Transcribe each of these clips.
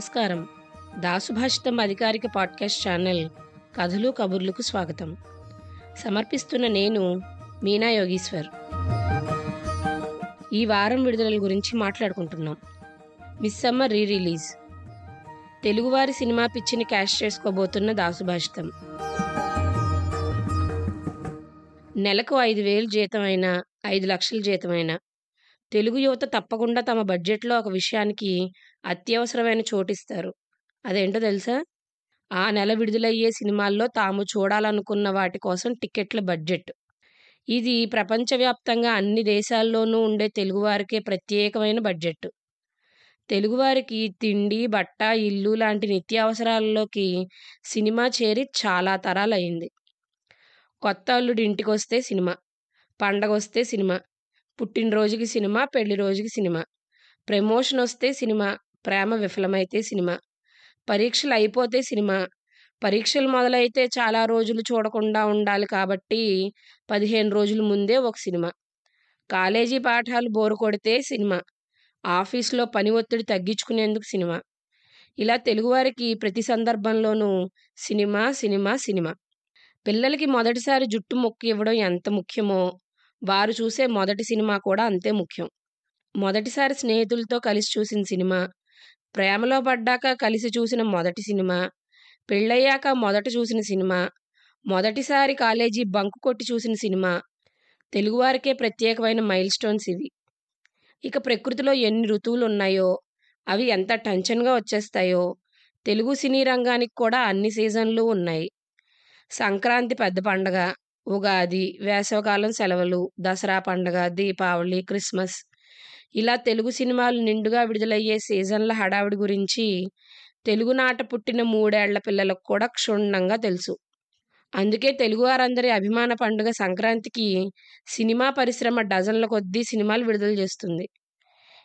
నమస్కారం. దాసుభాషితం అధికారిక podcast channel కథలు కబుర్లకు స్వాగతం. సమర్పిస్తున్న నేను మీనా యోగీశ్వర్. ఈ వారం విడుదలల గురించి మాట్లాడుకుంటున్నాం. మిస్ సమ్మర్ రీ రిలీజ్ తెలుగువారి సినిమా పిచ్చిని క్యాష్ చేసుకోబోతున్న దాసుభాషితం. నెలకు ఐదు వేలు జీతమైన ఐదు లక్షల జీతమైన తెలుగు యువత తప్పకుండా తమ బడ్జెట్లో ఒక విషయానికి అత్యవసరమైన చోటిస్తారు. అదేంటో తెలుసా? ఆ నెల విడుదలయ్యే సినిమాల్లో తాము చూడాలనుకున్న వాటి కోసం టికెట్ల బడ్జెట్. ఇది ప్రపంచవ్యాప్తంగా అన్ని దేశాల్లోనూ ఉండే తెలుగువారికే ప్రత్యేకమైన బడ్జెట్. తెలుగువారికి తిండి బట్ట ఇల్లు లాంటి నిత్యావసరాలలోకి సినిమా చేరి చాలా తరాలయ్యింది కొత్త అల్లుడు ఇంటికి వస్తే సినిమా పండగ వస్తే సినిమా పుట్టినరోజుకి సినిమా పెళ్ళి రోజుకి సినిమా. ప్రమోషన్ వస్తే సినిమా ప్రేమ విఫలమైతే సినిమా. పరీక్షలు అయిపోతే సినిమా. పరీక్షలు మొదలైతే చాలా రోజులు చూడకుండా ఉండాలి కాబట్టి పదిహేను రోజుల ముందే ఒక సినిమా. కాలేజీ పాఠాలు బోరు కొడితే సినిమా. ఆఫీస్లో పని ఒత్తిడి తగ్గించుకునేందుకు సినిమా. ఇలా తెలుగువారికి ప్రతి సందర్భంలోనూ సినిమా సినిమా సినిమా. పిల్లలకి మొదటిసారి జుట్టు మొక్కు ఇవ్వడం ఎంత ముఖ్యమో వారు చూసే మొదటి సినిమా కూడా అంతే ముఖ్యం. మొదటిసారి స్నేహితులతో కలిసి చూసిన సినిమా ప్రేమలో పడ్డాక కలిసి చూసిన మొదటి సినిమా పెళ్ళయ్యాక మొదట చూసిన సినిమా మొదటిసారి కాలేజీ బంకు కొట్టి చూసిన సినిమా తెలుగువారికే ప్రత్యేకమైన మైల్ స్టోన్స్ ఇవి. ఇక ప్రకృతిలో ఎన్ని ఋతువులు ఉన్నాయో అవి ఎంత టెన్షన్గా వచ్చేస్తాయో తెలుగు సినీ రంగానికి కూడా అన్ని సీజన్లు ఉన్నాయి. సంక్రాంతి పెద్ద పండగ ఉగాది వేసవకాలం సెలవులు దసరా పండగ దీపావళి క్రిస్మస్. ఇలా తెలుగు సినిమాలు నిండుగా విడుదలయ్యే సీజన్ల హడావిడి గురించి తెలుగునాట పుట్టిన మూడేళ్ళ పిల్లలకు కూడా క్షుణ్ణంగా తెలుసు. అందుకే తెలుగువారందరి అభిమాన పండుగ సంక్రాంతికి సినిమా పరిశ్రమ డజన్ల కొద్దీ సినిమాలు విడుదల చేస్తుంది.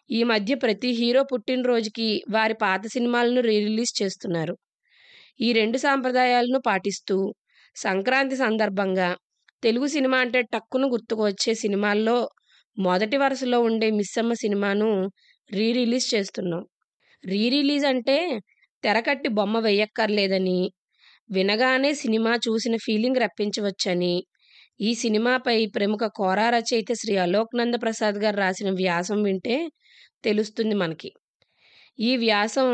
ఈ మధ్య ప్రతి హీరో పుట్టినరోజుకి వారి పాత సినిమాలను రీ రిలీజ్ చేస్తున్నారు. ఈ రెండు సాంప్రదాయాలను పాటిస్తూ సంక్రాంతి సందర్భంగా తెలుగు సినిమా అంటే టక్కును గుర్తుకు వచ్చే సినిమాల్లో మొదటి వరుసలో ఉండే మిస్సమ్మ సినిమాను రీ రిలీజ్ చేస్తున్నాం. రీ రిలీజ్ అంటే తెరకట్టి బొమ్మ వేయక్కర్లేదని వినగానే సినిమా చూసిన ఫీలింగ్ రప్పించవచ్చని ఈ సినిమాపై ప్రముఖ కోరా రచయిత శ్రీ అలోక్నంద ప్రసాద్ గారు రాసిన వ్యాసం వింటే తెలుస్తుంది మనకి. ఈ వ్యాసం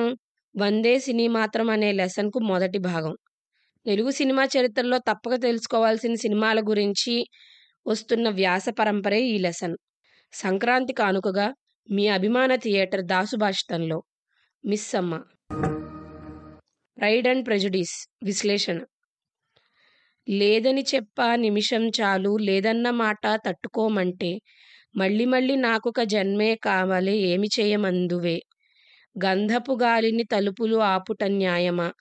వందే సినీ మాత్రం అనే లెసన్కు మొదటి భాగం. తెలుగు సినిమా చరిత్రలో తప్పక తెలుసుకోవాల్సిన సినిమాల గురించి వస్తున్న వ్యాస పరంపరే ఈ లెసన్. సంక్రాంతి కానుకగా మీ అభిమాన థియేటర్ దాసుభాషితంలో. మిస్ అమ్మ. ప్రైడ్ అండ్ ప్రెజుడీస్ విశ్లేషణ. లేదని చెప్పా నిమిషం చాలు లేదన్న మాట తట్టుకోమంటే మళ్ళీ మళ్ళీ నాకొక జన్మే కావాలి ఏమి చేయమందువే. గంధపు గాలిని తలుపులు ఆపుట న్యాయమా?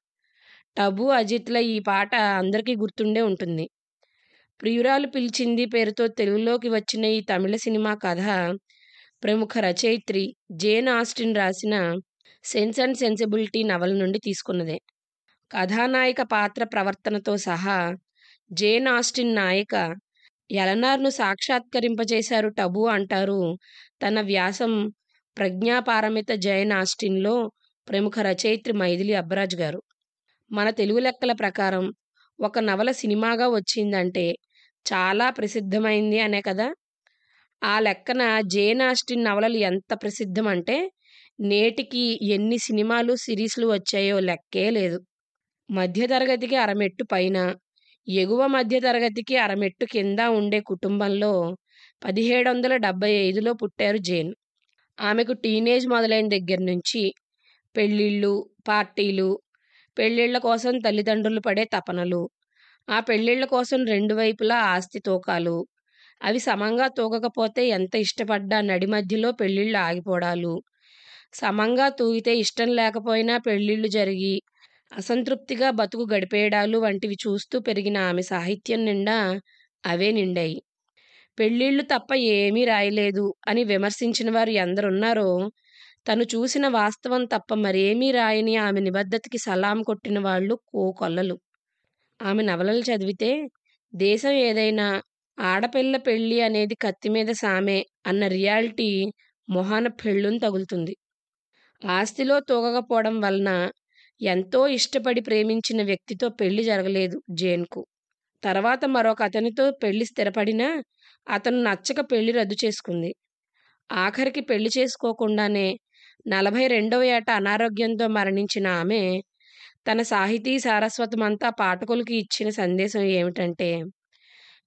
టబు అజిత్ల ఈ పాట అందరికీ గుర్తుండే ఉంటుంది. ప్రియురాలు పిలిచింది పేరుతో తెలుగులోకి వచ్చిన ఈ తమిళ సినిమా కథ ప్రముఖ రచయిత్రి జేన్ ఆస్టిన్ రాసిన సెన్స్ అండ్ సెన్సిబిలిటీ నవల నుండి తీసుకున్నదే. కథానాయక పాత్ర ప్రవర్తనతో సహా జేన్ ఆస్టిన్ నాయక ఎలనార్ను సాక్షాత్కరింపజేశారు టబు అంటారు తన వ్యాసం ప్రజ్ఞాపారమిత జైన్ ఆస్టిన్లో ప్రముఖ రచయిత్రి మైథిలి అబ్బరాజ్ గారు. మన తెలుగు లెక్కల ప్రకారం ఒక నవల సినిమాగా వచ్చిందంటే చాలా ప్రసిద్ధమైంది అనే కదా. ఆ లెక్కన జేన్ ఆస్టిన్ నవలలు ఎంత ప్రసిద్ధం అంటే నేటికి ఎన్ని సినిమాలు సిరీస్లు వచ్చాయో లెక్కే లేదు. మధ్యతరగతికి అరమెట్టు పైన ఎగువ మధ్యతరగతికి అరమెట్టు కింద ఉండే కుటుంబంలో పదిహేడు వందల డెబ్బై ఐదులో పుట్టారు జేన్. ఆమెకు టీనేజ్ మొదలైన దగ్గర నుంచి పెళ్ళిళ్ళు పార్టీలు పెళ్ళిళ్ళ కోసం తల్లిదండ్రులు పడే తపనలు. ఆ పెళ్ళిళ్ళ కోసం రెండు వైపులా ఆస్తి తూకాలు. అవి సమంగా తూగకపోతే ఎంత ఇష్టపడ్డా నడి మధ్యలో పెళ్ళిళ్ళు ఆగిపోవడాలు సమంగా తూగితే ఇష్టం లేకపోయినా పెళ్ళిళ్ళు జరిగి అసంతృప్తిగా బతుకు గడిపేయడాలు వంటివి చూస్తూ పెరిగిన ఆమె సాహిత్యం నిండా అవే నిండాయి. పెళ్ళిళ్ళు తప్ప ఏమీ రాయలేదు అని విమర్శించిన వారు ఎందరున్నారో తను చూసిన వాస్తవం తప్ప మరేమీ రాయని ఆమె నిబద్ధతకి సలాం కొట్టిన వాళ్ళు కోకొల్లలు ఆమె నవలలు చదివితే దేశం ఏదైనా ఆడపిల్ల పెళ్ళి అనేది కత్తి మీద సామే అన్న రియాలిటీ మొహాన పెళ్ళును తగులుతుంది. ఆస్తిలో తూగకపోవడం వలన ఎంతో ఇష్టపడి ప్రేమించిన వ్యక్తితో పెళ్ళి జరగలేదు జేన్కు. తర్వాత మరొక అతనితో పెళ్ళి స్థిరపడినా అతను నచ్చక పెళ్ళి రద్దు చేసుకుంది. ఆఖరికి పెళ్ళి చేసుకోకుండానే నలభై రెండవ ఏట అనారోగ్యంతో మరణించిన ఆమె తన సాహితీ సారస్వతమంతా పాఠకులకి ఇచ్చిన సందేశం ఏమిటంటే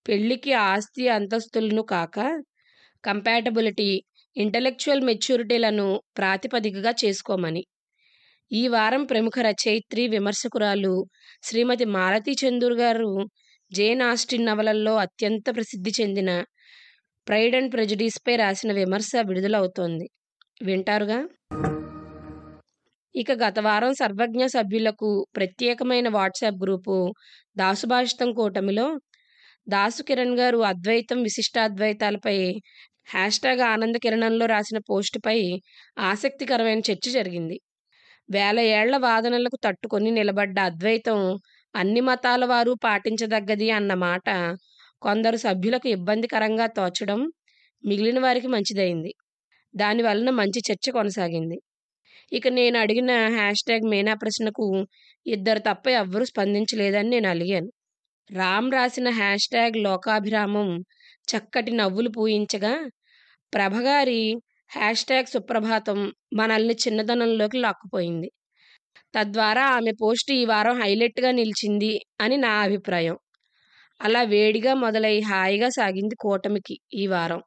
పెళ్ళికి ఆస్తి అంతస్తులను కాక కంపాటబిలిటీ ఇంటలెక్చువల్ మెచ్యూరిటీలను ప్రాతిపదికగా చేసుకోమని. ఈ వారం ప్రముఖ రచయిత్రి విమర్శకురాలు శ్రీమతి మాలతి చందూర్ గారు జేన్ ఆస్టిన్ నవలల్లో అత్యంత ప్రసిద్ధి చెందిన ప్రైడ్ అండ్ ప్రెజడీస్పై రాసిన విమర్శ విడుదలవుతోంది. వింటారుగా? ఇక గత వారం సర్వజ్ఞ సభ్యులకు ప్రత్యేకమైన వాట్సాప్ గ్రూపు దాసుభాషితం కూటమిలో దాసు కిరణ్ గారు అద్వైతం విశిష్టాద్వైతాలపై హ్యాష్ ట్యాగ్ ఆనంద కిరణంలో రాసిన పోస్టుపై ఆసక్తికరమైన చర్చ జరిగింది. వేల ఏళ్ళ వాదనలకు తట్టుకొని నిలబడ్డ అద్వైతం అన్ని మతాల వారు పాటించదగ్గది అన్న మాట కొందరు సభ్యులకు ఇబ్బందికరంగా తోచడం మిగిలిన వారికి మంచిదైంది. దానివలన మంచి చర్చ కొనసాగింది. ఇక నేను అడిగిన హ్యాష్ ట్యాగ్ మీనా ప్రశ్నకు ఇద్దరు తప్ప ఎవ్వరూ స్పందించలేదని నేను అలిగాను. రామ్ రాసిన హ్యాష్ ట్యాగ్ లోకాభిరామం చక్కటి నవ్వులు పూయించగా ప్రభగారి హ్యాష్ ట్యాగ్ సుప్రభాతం మనల్ని చిన్నదనంలోకి లాక్కుపోయింది. తద్వారా ఆమె పోస్ట్ ఈ వారం హైలైట్గా నిలిచింది అని నా అభిప్రాయం. అలా వేడిగా మొదలై హాయిగా సాగింది కూటమికి ఈ వారం.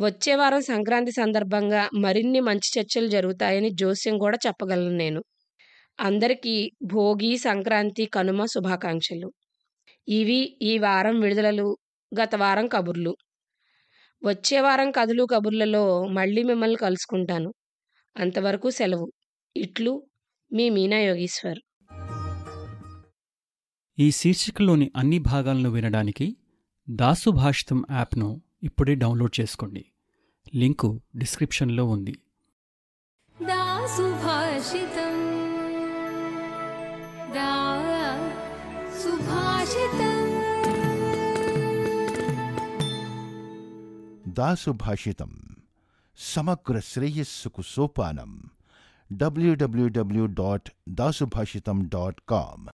వచ్చే వారం సంక్రాంతి సందర్భంగా మరిన్ని మంచి చర్చలు జరుగుతాయని జోస్యం కూడా చెప్పగలను నేను. అందరికీ భోగి సంక్రాంతి కనుమ శుభాకాంక్షలు. ఇవి ఈ వారం విడుదలలు గత వారం కబుర్లు. వచ్చే వారం కథలు కబుర్లలో మళ్ళీ మిమ్మల్ని కలుసుకుంటాను. అంతవరకు సెలవు. ఇట్లు మీ మీనా యోగీశ్వర్. ఈ శీర్షికలోని అన్ని భాగాలను వినడానికి దాసు భాషితం యాప్ను ఇప్పుడే డౌన్లోడ్ చేసుకోండి. లింకు డిస్క్రిప్షన్లో ఉంది. దాసుభాషితం. సమగ్ర శ్రేయస్సుకు సోపానం. W W W dot Dasubhashitam dot com